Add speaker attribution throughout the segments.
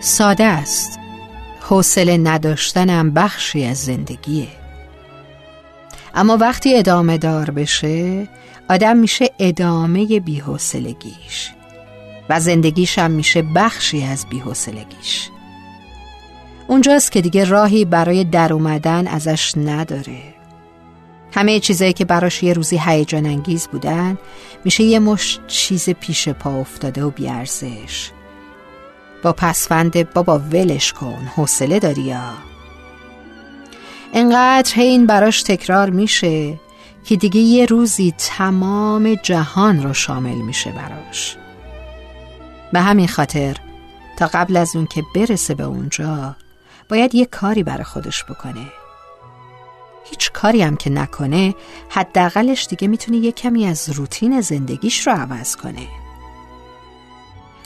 Speaker 1: ساده است. حوصله نداشتنم بخشی از زندگیه. اما وقتی ادامه دار بشه آدم میشه ادامه بیحوصلگیش و زندگیش هم میشه بخشی از بیحوصلگیش. اونجاست که دیگه راهی برای در اومدن ازش نداره. همه چیزایی که براش یه روزی هیجان انگیز بودن میشه یه مش چیز پیش پا افتاده و بیارزش. با پسفند بابا ولش کن حوصله داری یا؟ انقدر این براش تکرار میشه که دیگه یه روزی تمام جهان رو شامل میشه براش. به همین خاطر تا قبل از اون که برسه به اونجا باید یه کاری برای خودش بکنه. هیچ کاری هم که نکنه حداقلش دیگه می‌تونه یه کمی از روتین زندگیش رو عوض کنه.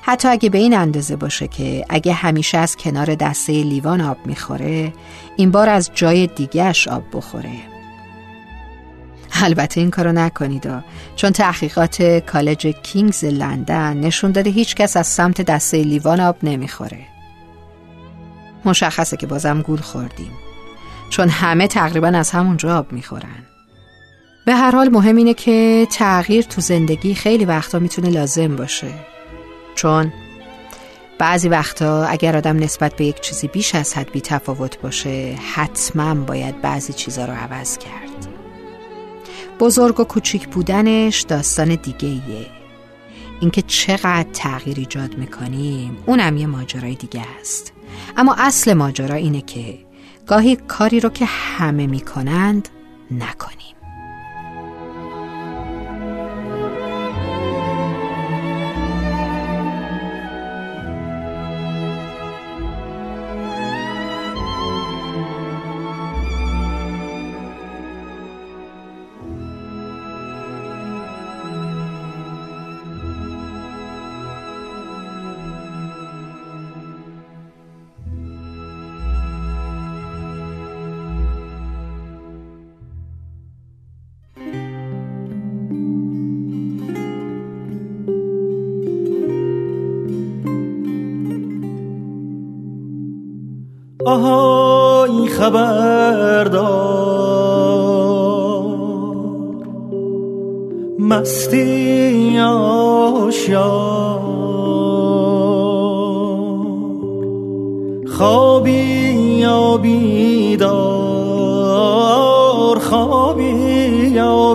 Speaker 1: حتی اگه به این اندازه باشه که اگه همیشه از کنار دسته لیوان آب می‌خوره این بار از جای دیگهش آب بخوره. البته این کارو نکنید چون تحقیقات کالج کینگز لندن نشون داده هیچ کس از سمت دسته لیوان آب نمی‌خوره. مشخصه که بازم گول خوردیم. چون همه تقریبا از همونجا آب می‌خورن. به هر حال مهم اینه که تغییر تو زندگی خیلی وقتا می‌تونه لازم باشه. چون بعضی وقتا اگر آدم نسبت به یک چیزی بیش از حد بی تفاوت باشه حتما باید بعضی چیزا رو عوض کرد. بزرگ و کوچیک بودنش داستان دیگه ایه اینکه چقدر تغییر ایجاد می‌کنیم اونم یه ماجرای دیگه است. اما اصل ماجرا اینه که گاهی کاری رو که همه می‌کنند نکنیم.
Speaker 2: آهای خبردار. مستی آشیار. خوابی یا بیدار خوابی یا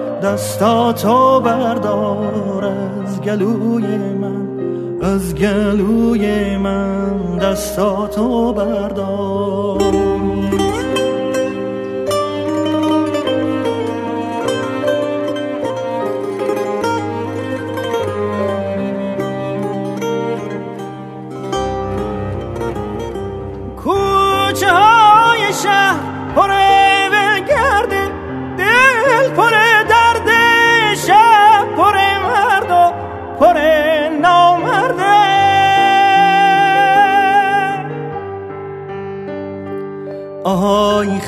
Speaker 2: دستاتو بردار از گلوی من از گلوی من. دستاتو بردار.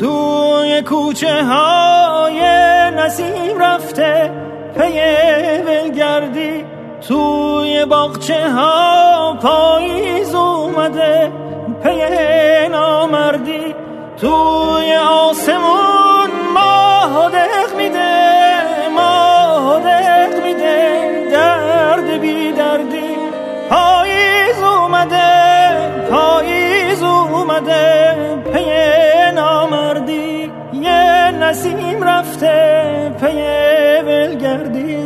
Speaker 2: توی کوچه های نسیم رفته پی ولگردی توی باغچه ها پاییز اومده پی نامردی. توی آسمون ما دق میده ما دق میده. درد بی دردی. پاییز اومده پاییز اومده. نسیم رفته پی ولگردی.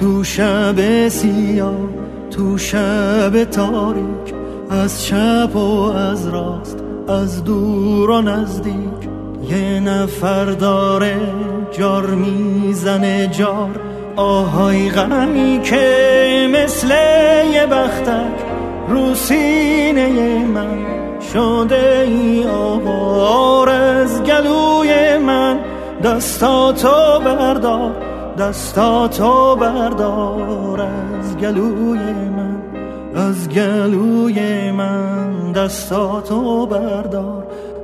Speaker 2: تو شب سیاه تو شب تاریک از چپ و از راست از دور و نزدیک. یه نفر داره جار می‌زنه جار. آهای غمی که مثل یه بختک رو سینه من شده ای آوار از گلوی من. دستاتو بردار دستاتو بردار. از گلوی من از گلوی من. دستاتو بردار.